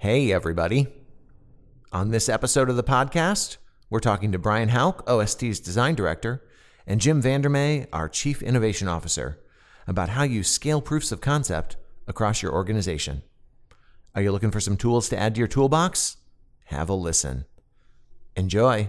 Hey, everybody. On this episode of the podcast, we're talking to Brian Hauk, OST's design director, and Jim VanderMey, our chief innovation officer, about how you scale proofs of concept across your organization. Are you looking for some tools to add to your toolbox? Have a listen. Enjoy.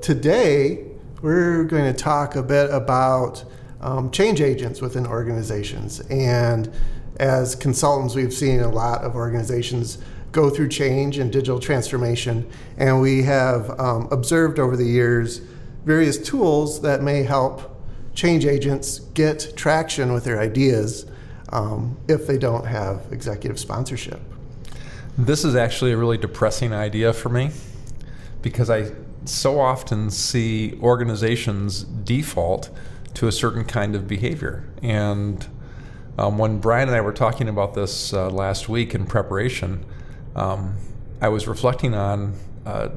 Today, we're going to talk a bit about um, change agents within organizations. And as consultants, we've seen a lot of organizations go through change and digital transformation. And we have um, observed over the years various tools that may help change agents get traction with their ideas um, if they don't have executive sponsorship. This is actually a really depressing idea for me because I so often see organizations default to a certain kind of behavior. And um, when Brian and I were talking about this uh, last week in preparation, um, I was reflecting on uh,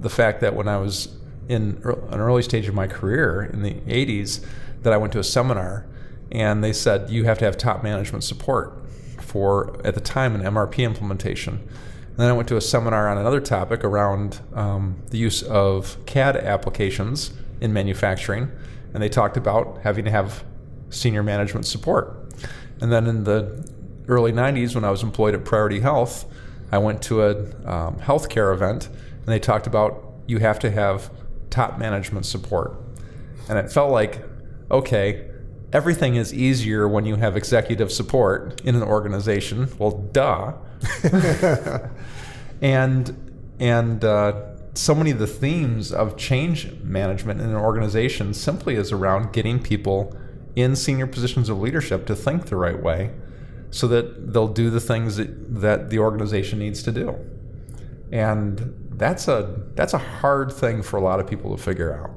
the fact that when I was in an early stage of my career in the 80s, that I went to a seminar and they said you have to have top management support for, at the time, an MRP implementation. And then I went to a seminar on another topic around um, the use of CAD applications in manufacturing, and they talked about having to have senior management support. And then in the early 90s, when I was employed at Priority Health, I went to a um, healthcare event, and they talked about you have to have top management support. And it felt like, okay, everything is easier when you have executive support in an organization. Well, duh. and and uh, so many of the themes of change management in an organization simply is around getting people in senior positions of leadership to think the right way so that they'll do the things that, that the organization needs to do. And that's a that's a hard thing for a lot of people to figure out.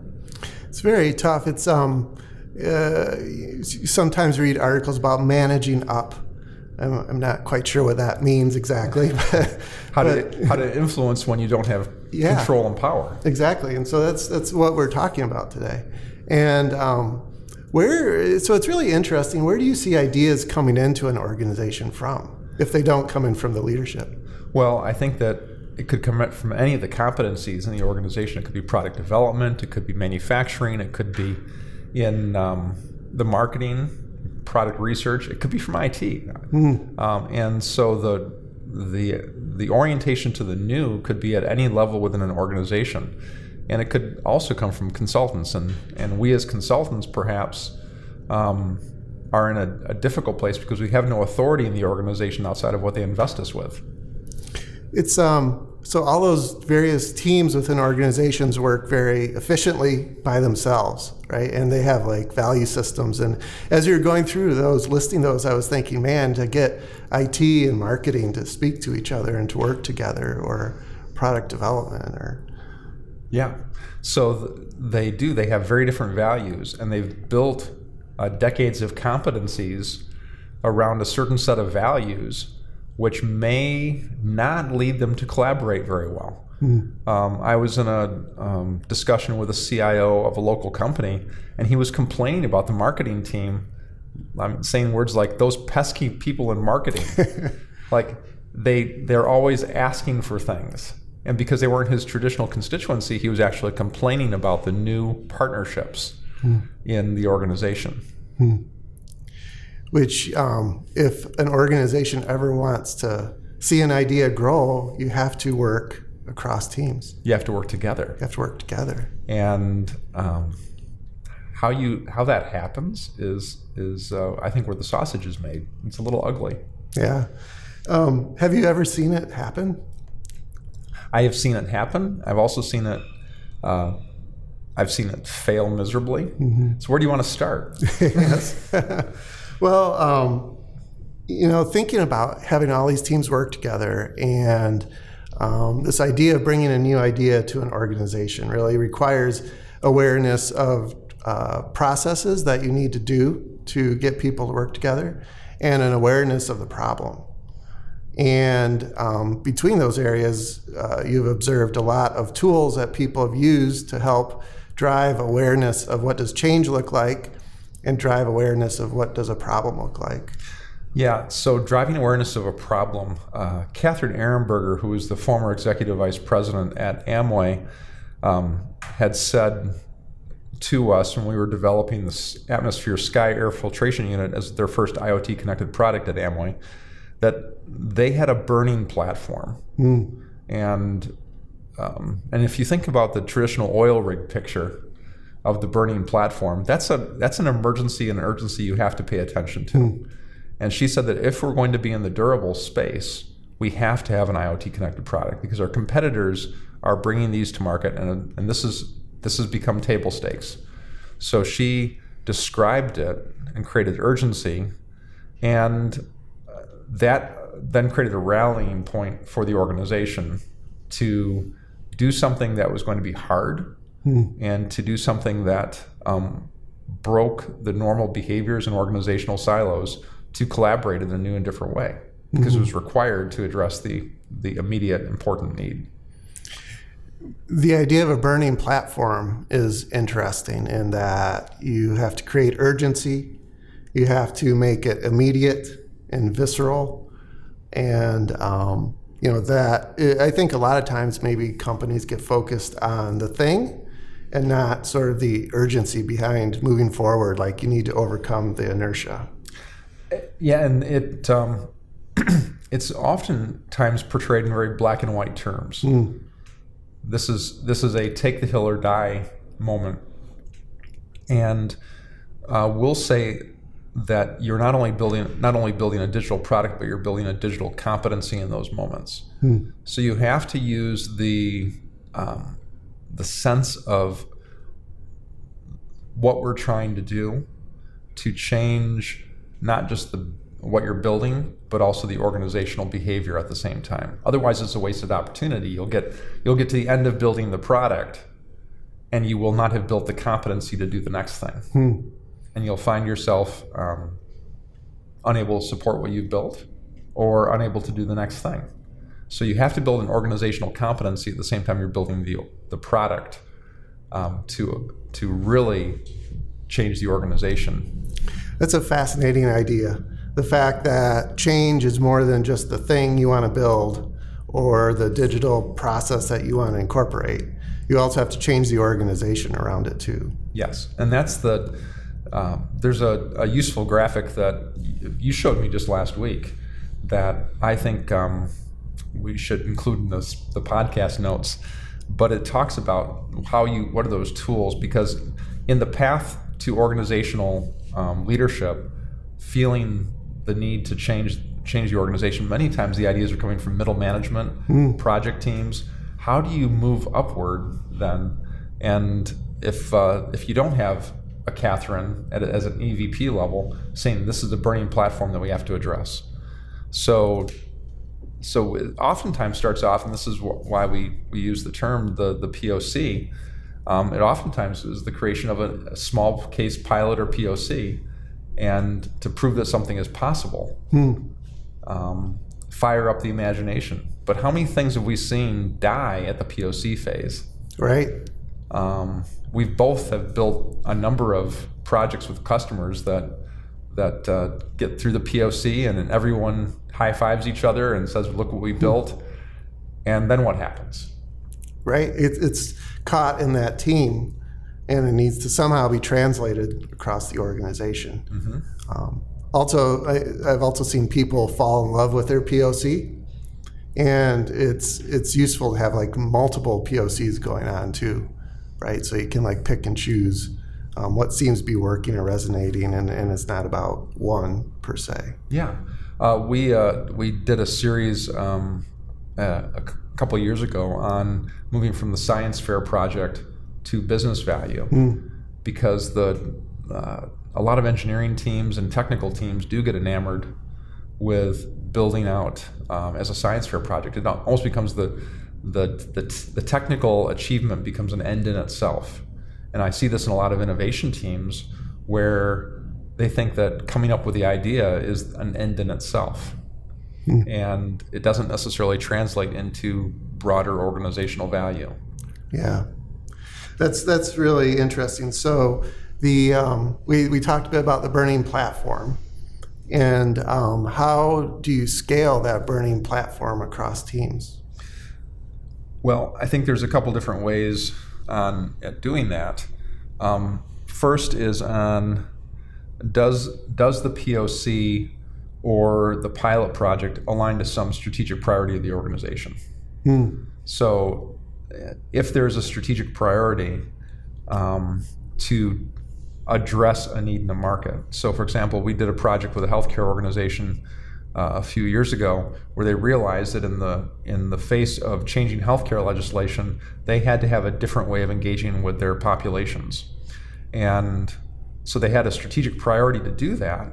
It's very tough. It's um, uh, sometimes read articles about managing up. I'm, I'm, not quite sure what that means exactly. But, how to how to influence when you don't have yeah, control and power. Exactly, and so that's that's what we're talking about today. And um, where so it's really interesting. Where do you see ideas coming into an organization from if they don't come in from the leadership? Well, I think that it could come from any of the competencies in the organization. It could be product development, it could be manufacturing, it could be in um, the marketing, product research. It could be from IT, mm. um, and so the the the orientation to the new could be at any level within an organization and it could also come from consultants. And, and we as consultants perhaps um, are in a, a, difficult place because we have no authority in the organization outside of what they invest us with. It's um, so all those various teams within organizations work very efficiently by themselves, right? And they have like value systems. And as you're going through those, listing those, I was thinking, man, to get IT and marketing to speak to each other and to work together, or product development, or yeah. So th- they do. They have very different values, and they've built uh, decades of competencies around a certain set of values, which may not lead them to collaborate very well. Mm. Um, I was in a um, discussion with a CIO of a local company, and he was complaining about the marketing team. I'm saying words like "those pesky people in marketing," like they they're always asking for things and because they weren't his traditional constituency, he was actually complaining about the new partnerships hmm. in the organization. Hmm. Which, um, if an organization ever wants to see an idea grow, you have to work across teams. You have to work together. You have to work together. And um, how you how that happens is is uh, I think where the sausage is made. It's a little ugly. Yeah. Um, have you ever seen it happen? I have seen it happen. I've also seen it. Uh, I've seen it fail miserably. Mm-hmm. So where do you want to start? yes. well, um, you know, thinking about having all these teams work together and um, this idea of bringing a new idea to an organization really requires awareness of uh, processes that you need to do to get people to work together and an awareness of the problem. And um, between those areas, uh, you've observed a lot of tools that people have used to help drive awareness of what does change look like and drive awareness of what does a problem look like. Yeah, so driving awareness of a problem. Uh, Catherine Ehrenberger, who was the former executive vice president at Amway, um, had said to us when we were developing this atmosphere sky air filtration unit as their first IoT connected product at Amway that they had a burning platform. Mm. And um, and if you think about the traditional oil rig picture of the burning platform, that's a that's an emergency and an urgency you have to pay attention to. Mm. And she said that if we're going to be in the durable space, we have to have an IoT connected product because our competitors are bringing these to market, and, and this is this has become table stakes. So she described it and created urgency, and that then created a rallying point for the organization to do something that was going to be hard Hmm. and to do something that um, broke the normal behaviors and organizational silos to collaborate in a new and different way because it was required to address the the immediate important need. The idea of a burning platform is interesting in that you have to create urgency, you have to make it immediate and visceral, and um, you know that I think a lot of times maybe companies get focused on the thing and not sort of the urgency behind moving forward. Like you need to overcome the inertia. Yeah, and it um, it's oftentimes portrayed in very black and white terms. This is this is a take the hill or die moment, and uh, we'll say that you're not only building not only building a digital product, but you're building a digital competency in those moments. So you have to use the um, the sense of what we're trying to do to change not just the what you're building, but also the organizational behavior at the same time. Otherwise, it's a wasted opportunity. You'll get you'll get to the end of building the product, and you will not have built the competency to do the next thing, and you'll find yourself um, unable to support what you've built, or unable to do the next thing. So you have to build an organizational competency at the same time you're building the the product um, to to really change the organization. That's a fascinating idea. The fact that change is more than just the thing you want to build or the digital process that you want to incorporate. You also have to change the organization around it too. Yes, and that's the. Um, there's a, a useful graphic that you showed me just last week that I think um, we should include in this, the podcast notes. But it talks about how you what are those tools because in the path to organizational um, leadership, feeling the need to change change the organization. Many times the ideas are coming from middle management, project teams. How do you move upward then? And if uh, if you don't have a Catherine at, as an EVP level saying this is the burning platform that we have to address, so so it oftentimes starts off, and this is wh- why we, we use the term the the POC. Um, it oftentimes is the creation of a, a small case pilot or POC, and to prove that something is possible. Um, fire up the imagination. But how many things have we seen die at the POC phase? Right? Um, we both have built a number of projects with customers that that uh, get through the POC, and then everyone high fives each other and says, "Look what we built." And then what happens? Right? It, it's caught in that team and it needs to somehow be translated across the organization. Um, also, I, I've also seen people fall in love with their POC, and it's it's useful to have like multiple POCs going on too, right? So you can like pick and choose um, what seems to be working or resonating, and, and it's not about one per se. Yeah, uh, we uh, we did a series um, uh, a c- couple years ago on moving from the science fair project to business value because the uh, a lot of engineering teams and technical teams do get enamored with building out um, as a science fair project. It almost becomes the the, the the technical achievement becomes an end in itself, and I see this in a lot of innovation teams where they think that coming up with the idea is an end in itself, and it doesn't necessarily translate into broader organizational value. Yeah, that's that's really interesting. So the um, we we talked a bit about the burning platform, And um, how do you scale that burning platform across teams? Well, I think there's a couple different ways on at doing that. Um, first is on does does the POC or the pilot project align to some strategic priority of the organization? Hmm. So, if there's a strategic priority um, to address a need in the market. So, for example, we did a project with a healthcare organization uh, a few years ago where they realized that in the in the face of changing healthcare legislation, they had to have a different way of engaging with their populations, and so they had a strategic priority to do that.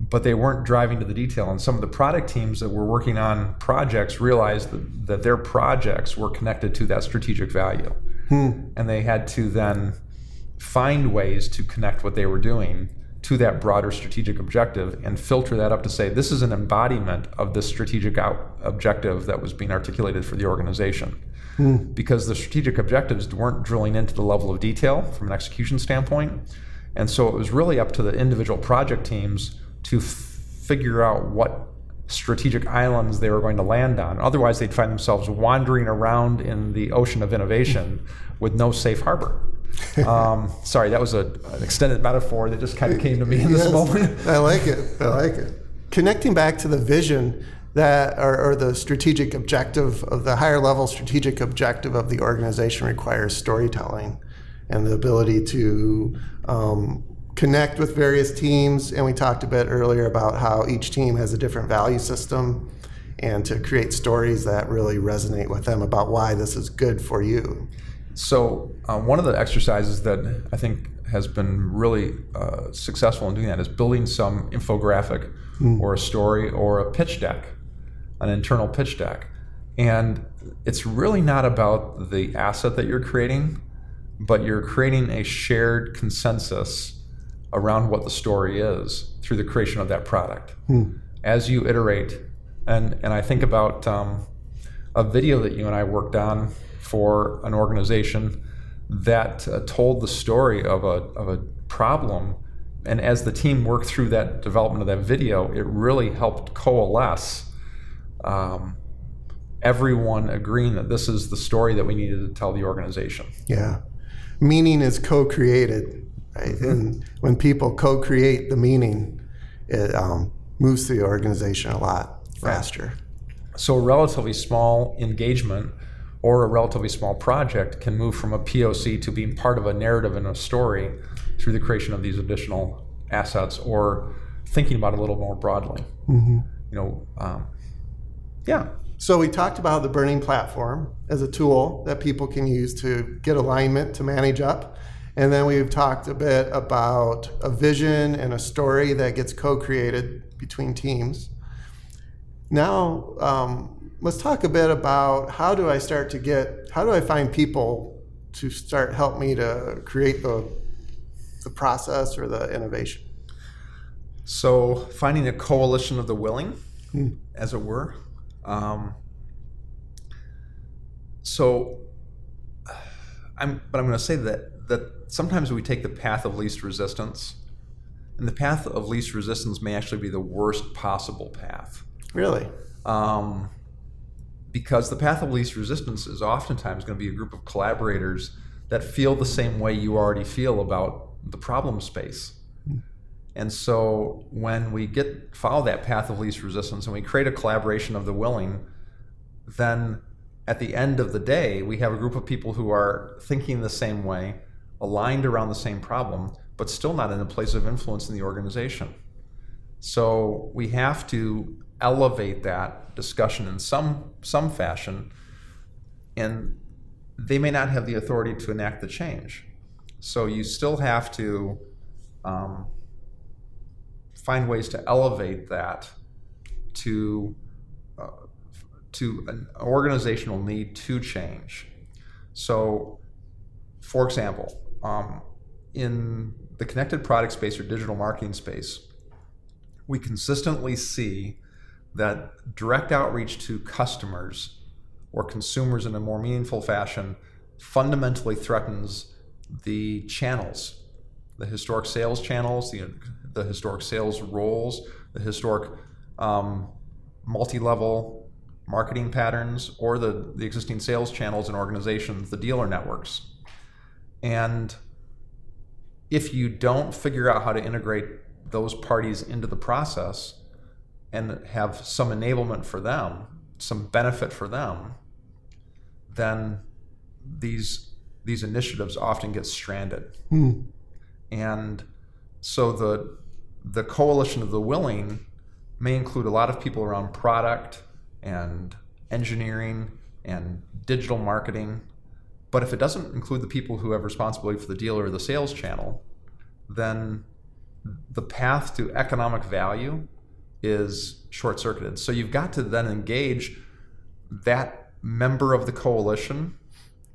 But they weren't driving to the detail, and some of the product teams that were working on projects realized that, that their projects were connected to that strategic value, and they had to then find ways to connect what they were doing to that broader strategic objective and filter that up to say this is an embodiment of the strategic out- objective that was being articulated for the organization. Hmm. Because the strategic objectives weren't drilling into the level of detail from an execution standpoint. And so it was really up to the individual project teams to f- figure out what strategic islands they were going to land on. Otherwise, they'd find themselves wandering around in the ocean of innovation with no safe harbor. um, sorry, that was a, an extended metaphor that just kind of came to me in this Yes, moment. I like it. I like it. Connecting back to the vision that, or, or the strategic objective of the higher level strategic objective of the organization requires storytelling and the ability to um, connect with various teams. And we talked a bit earlier about how each team has a different value system and to create stories that really resonate with them about why this is good for you. So, uh, one of the exercises that I think has been really uh, successful in doing that is building some infographic or a story or a pitch deck, an internal pitch deck. And it's really not about the asset that you're creating, but you're creating a shared consensus around what the story is through the creation of that product. As you iterate, and, and I think about um, a video that you and I worked on for an organization that uh, told the story of a, of a problem. And as the team worked through that development of that video, it really helped coalesce um, everyone agreeing that this is the story that we needed to tell the organization. Yeah. Meaning is co created, right? And when people co create the meaning, it um, moves through the organization a lot faster. So, a relatively small engagement or a relatively small project can move from a POC to being part of a narrative and a story through the creation of these additional assets or thinking about it a little more broadly. You know, um, yeah. So we talked about the burning platform as a tool that people can use to get alignment to manage up. And then we've talked a bit about a vision and a story that gets co created between teams. Now, um, let's talk a bit about how do I start to get, how do I find people to start help me to create the, the process or the innovation? So, finding a coalition of the willing, as it were. Um, so, I'm, but I'm going to say that that sometimes we take the path of least resistance, and the path of least resistance may actually be the worst possible path. Really? Um, because the path of least resistance is oftentimes going to be a group of collaborators that feel the same way you already feel about the problem space. Hmm. And so when we get follow that path of least resistance and we create a collaboration of the willing, then at the end of the day, we have a group of people who are thinking the same way, aligned around the same problem, but still not in a place of influence in the organization. So we have to elevate that discussion in some some fashion, and they may not have the authority to enact the change. So you still have to um, find ways to elevate that to uh, to an organizational need to change. So, for example, um, in the connected product space or digital marketing space, we consistently see that direct outreach to customers or consumers in a more meaningful fashion fundamentally threatens the channels, the historic sales channels, the, the historic sales roles the historic um, multi-level marketing patterns or the, the existing sales channels and organizations, the dealer networks. And if you don't figure out how to integrate those parties into the process and have some enablement for them, some benefit for them, then these these initiatives often get stranded. Hmm. And so the the coalition of the willing may include a lot of people around product and engineering and digital marketing. But if it doesn't include the people who have responsibility for the dealer or the sales channel, then the path to economic value is short circuited. So you've got to then engage that member of the coalition,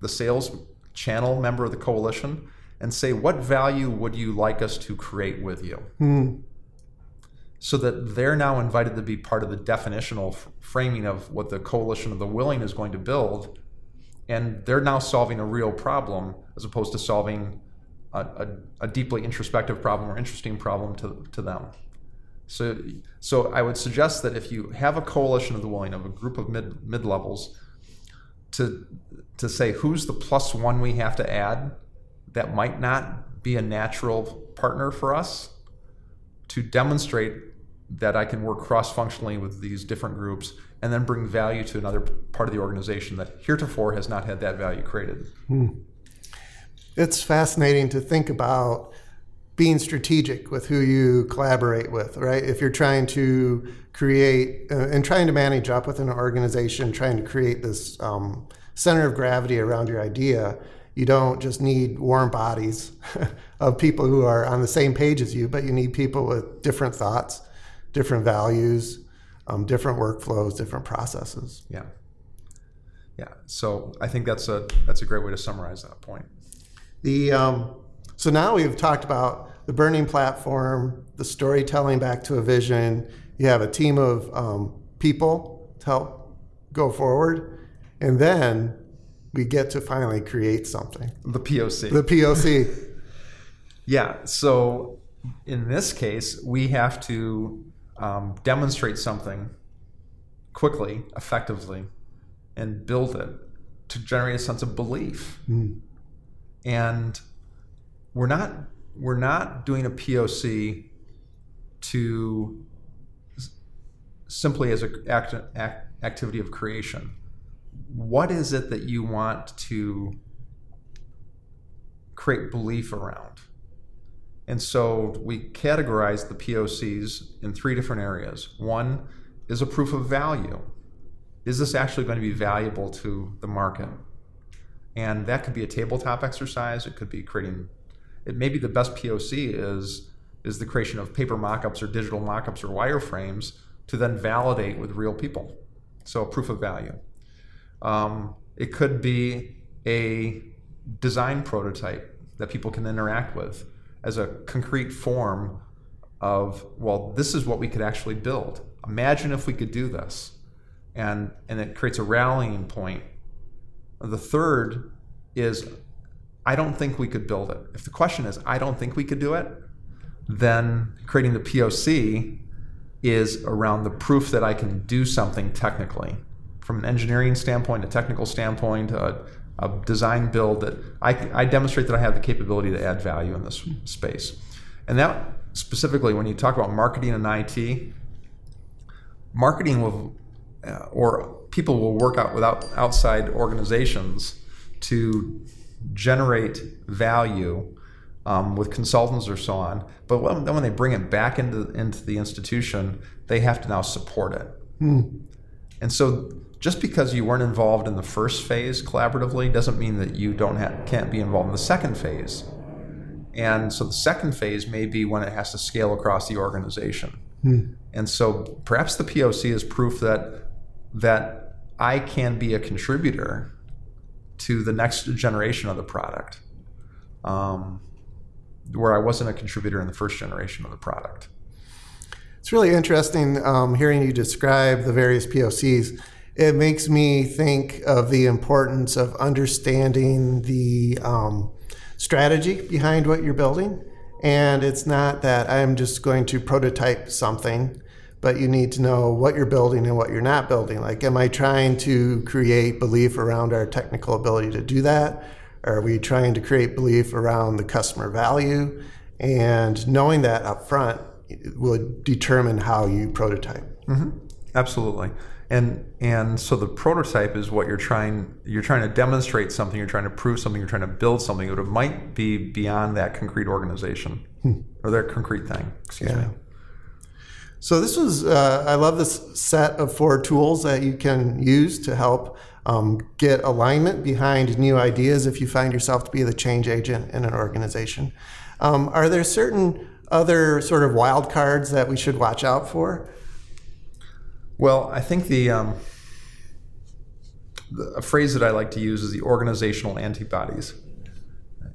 the sales channel member of the coalition, and say, what value would you like us to create with you? Hmm. So that they're now invited to be part of the definitional f- framing of what the coalition of the willing is going to build. And they're now solving a real problem as opposed to solving a, a, a deeply introspective problem or interesting problem to, to them. So, so I would suggest that if you have a coalition of the willing of a group of mid mid levels, to to say who's the plus one we have to add that might not be a natural partner for us, to demonstrate that I can work cross functionally with these different groups and then bring value to another part of the organization that heretofore has not had that value created. Hmm. It's fascinating to think about being strategic with who you collaborate with, right? If you're trying to create uh, and trying to manage up within an organization, trying to create this um, center of gravity around your idea, you don't just need warm bodies of people who are on the same page as you, but you need people with different thoughts, different values, um, different workflows, different processes. Yeah. Yeah. So I think that's a that's a great way to summarize that point. The um, so now we've talked about the burning platform, the storytelling back to a vision. You have a team of um, people to help go forward, and then we get to finally create something. The POC. The POC. Yeah. So in this case, we have to um, demonstrate something quickly, effectively, and build it to generate a sense of belief. And we're not we're not doing a POC to simply as an act, act, activity of creation. What is it that you want to create belief around? And so we categorize the POCs in three different areas. One is a proof of value. Is this actually going to be valuable to the market? And that could be a tabletop exercise. It could be creating. It may be the best POC is is the creation of paper mock-ups or digital mock-ups or wireframes to then validate with real people. So a proof of value. Um, it could be a design prototype that people can interact with as a concrete form of well this is what we could actually build imagine if we could do this and and it creates a rallying point the third is i don't think we could build it. If the question is i don't think we could do it then creating the poc is around the proof that i can do something technically. From an engineering standpoint a technical standpoint a, a design build that I, I demonstrate that i have the capability to add value in this space. And that specifically when you talk about marketing and it marketing will uh, or people will work out without outside organizations to generate value um, with consultants or so on. But when, then when they bring it back into into the institution, they have to now support it. And so, just because you weren't involved in the first phase collaboratively doesn't mean that you don't have, can't be involved in the second phase. And so, the second phase may be when it has to scale across the organization. And so, perhaps the POC is proof that that I can be a contributor to the next generation of the product, um, where I wasn't a contributor in the first generation of the product. It's really interesting um, hearing you describe the various POCs. It makes me think of the importance of understanding the um, strategy behind what you're building. And it's not that I'm just going to prototype something but you need to know what you're building and what you're not building. Like, am I trying to create belief around our technical ability to do that? Are we trying to create belief around the customer value? And knowing that up front would determine how you prototype. Mm-hmm. Absolutely. And and so the prototype is what you're trying you're trying to demonstrate something, you're trying to prove something, you're trying to build something, but it might be beyond that concrete organization hmm. or that concrete thing. Excuse yeah. me. So this was uh, I love this set of four tools that you can use to help um, get alignment behind new ideas if you find yourself to be the change agent in an organization. Um, are there certain other sort of wild cards that we should watch out for? Well, I think the, um, the a phrase that I like to use is the organizational antibodies.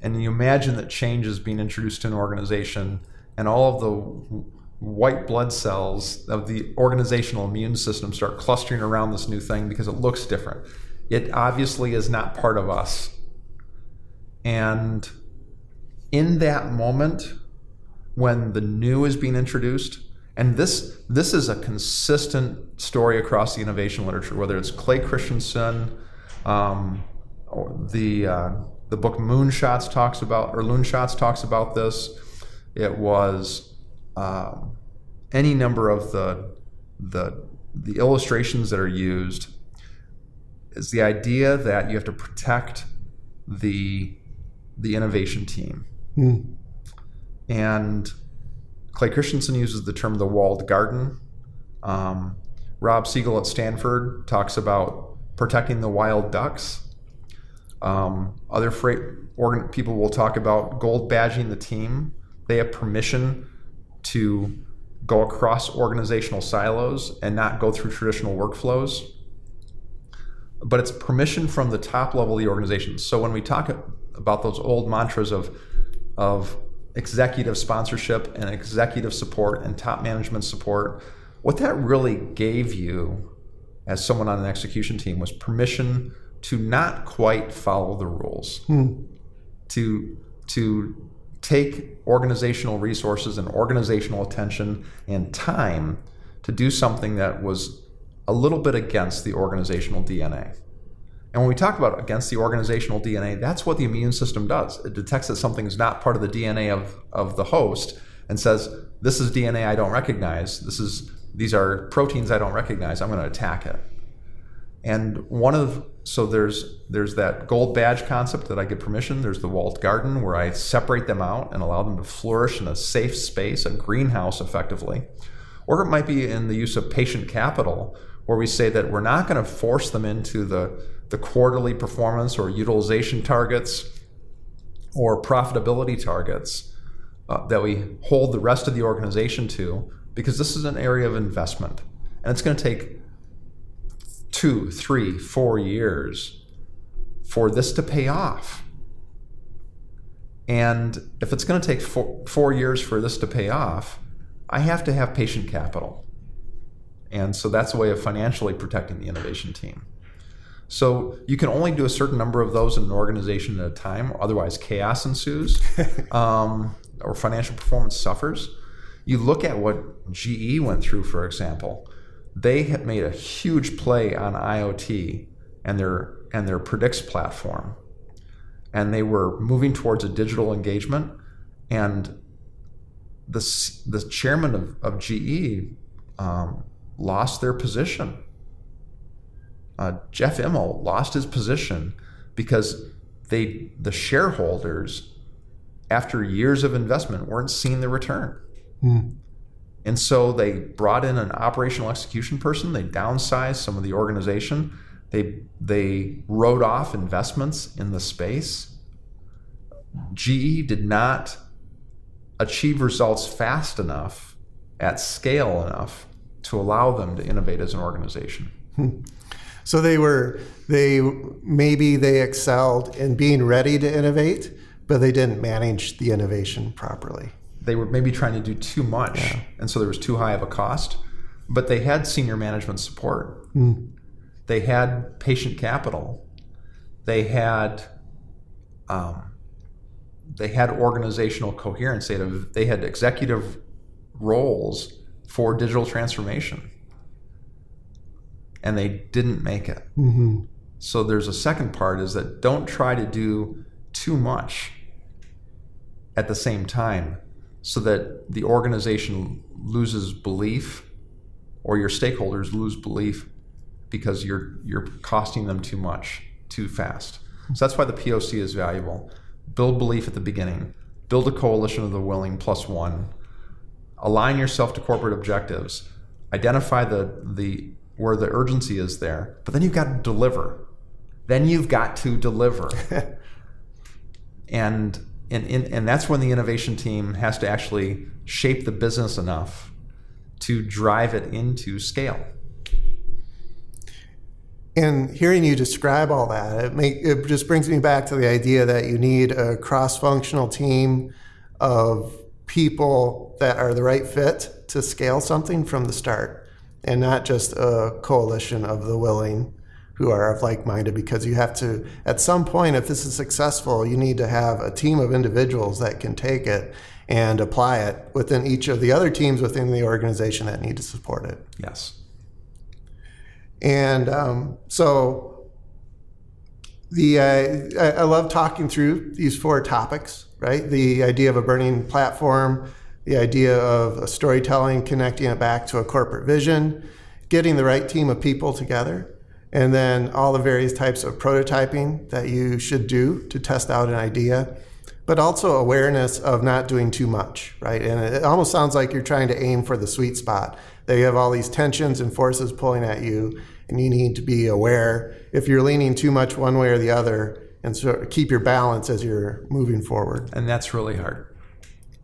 And you imagine that change is being introduced to an organization, and all of the white blood cells of the organizational immune system start clustering around this new thing because it looks different. It obviously is not part of us. And in that moment, when the new is being introduced, and this this is a consistent story across the innovation literature, whether it's Clay Christensen, um, or the uh, the book Moonshots talks about, or Loonshots talks about this. It was um, any number of the the the illustrations that are used is the idea that you have to protect the the innovation team. Mm. And Clay Christensen uses the term the walled garden. Um, Rob Siegel at Stanford talks about protecting the wild ducks. Um, other freight organ- people will talk about gold badging the team. They have permission to go across organizational silos and not go through traditional workflows. But it's permission from the top level of the organization. So when we talk about those old mantras of, of executive sponsorship and executive support and top management support, what that really gave you as someone on an execution team was permission to not quite follow the rules, hmm. to to take organizational resources and organizational attention and time to do something that was a little bit against the organizational DNA. And when we talk about against the organizational DNA, that's what the immune system does. It detects that something is not part of the DNA of, of the host and says, this is DNA I don't recognize. This is these are proteins I don't recognize. I'm going to attack it. And one of so there's there's that gold badge concept that I get permission. There's the walled garden where I separate them out and allow them to flourish in a safe space, a greenhouse effectively. Or it might be in the use of patient capital, where we say that we're not going to force them into the the quarterly performance or utilization targets or profitability targets uh, that we hold the rest of the organization to because this is an area of investment and it's going to take two three four years for this to pay off and if it's going to take four, four years for this to pay off i have to have patient capital and so that's a way of financially protecting the innovation team so you can only do a certain number of those in an organization at a time, otherwise chaos ensues, um, or financial performance suffers. You look at what GE went through, for example. They had made a huge play on IoT and their and their Predix platform, and they were moving towards a digital engagement. And the the chairman of, of GE um, lost their position uh, Jeff Immelt lost his position because they the shareholders, after years of investment, weren't seeing the return. Mm. And so they brought in an operational execution person. They downsized some of the organization. They they wrote off investments in the space. GE did not achieve results fast enough at scale enough to allow them to innovate as an organization. Hmm. So they were they maybe they excelled in being ready to innovate, but they didn't manage the innovation properly. They were maybe trying to do too much, yeah. and so there was too high of a cost. But they had senior management support. Mm. They had patient capital. They had um, they had organizational coherence. They had, they had executive roles for digital transformation. And they didn't make it. Mm-hmm. So there's a second part is that don't try to do too much at the same time so that the organization loses belief or your stakeholders lose belief because you're you're costing them too much too fast. So that's why the POC is valuable. Build belief at the beginning. Build a coalition of the willing plus one. Align yourself to corporate objectives. Identify the the where the urgency is there, but then you've got to deliver. Then you've got to deliver. and and, and, and that's when the innovation team has to actually shape the business enough to drive it into scale. And hearing you describe all that, it, make, it just brings me back to the idea that you need a cross functional team of people that are the right fit to scale something from the start and not just a coalition of the willing who are of like minded because you have to, at some point, if this is successful, you need to have a team of individuals that can take it and apply it within each of the other teams within the organization that need to support it. Yes. And um, so the uh, I, I love talking through these four topics, right? The idea of a burning platform, the idea of storytelling, connecting it back to a corporate vision, getting the right team of people together, and then all the various types of prototyping that you should do to test out an idea, but also awareness of not doing too much, right? And it almost sounds like you're trying to aim for the sweet spot. That you have all these tensions and forces pulling at you, and you need to be aware if you're leaning too much one way or the other, and sort of keep your balance as you're moving forward. And that's really hard.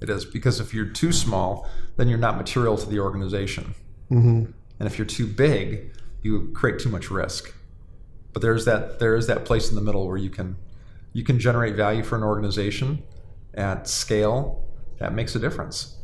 It is because if you're too small, then you're not material to the organization. Mm-hmm. And if you're too big, you create too much risk. But there's that there is that place in the middle where you can you can generate value for an organization at scale that makes a difference.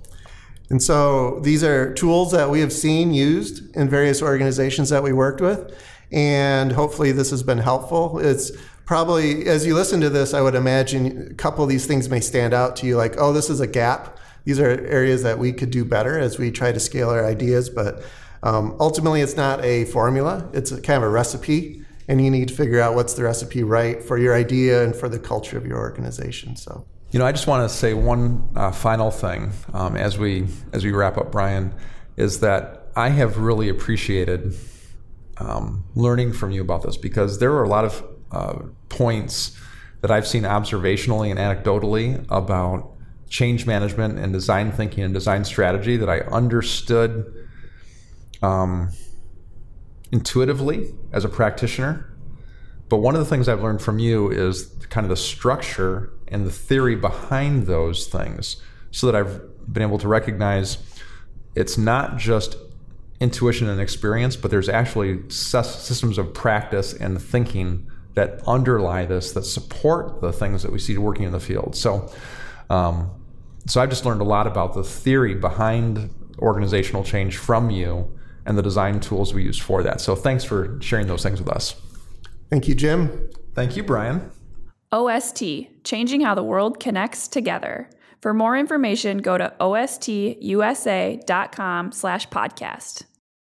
And so these are tools that we have seen used in various organizations that we worked with. And hopefully this has been helpful. It's probably, as you listen to this, I would imagine a couple of these things may stand out to you like, oh, this is a gap. These are areas that we could do better as we try to scale our ideas. But um, ultimately, it's not a formula, it's a kind of a recipe. And you need to figure out what's the recipe right for your idea and for the culture of your organization. So. You know, I just want to say one uh, final thing um, as we as we wrap up, Brian, is that I have really appreciated um, learning from you about this because there are a lot of uh, points that I've seen observationally and anecdotally about change management and design thinking and design strategy that I understood um, intuitively as a practitioner. But one of the things I've learned from you is kind of the structure and the theory behind those things so that I've been able to recognize it's not just intuition and experience, but there's actually systems of practice and thinking that underlie this that support the things that we see working in the field. So, um, so I've just learned a lot about the theory behind organizational change from you and the design tools we use for that. So thanks for sharing those things with us. Thank you, Jim. Thank you, Brian. OST, changing how the world connects together. For more information, go to ostusa.com slash podcast.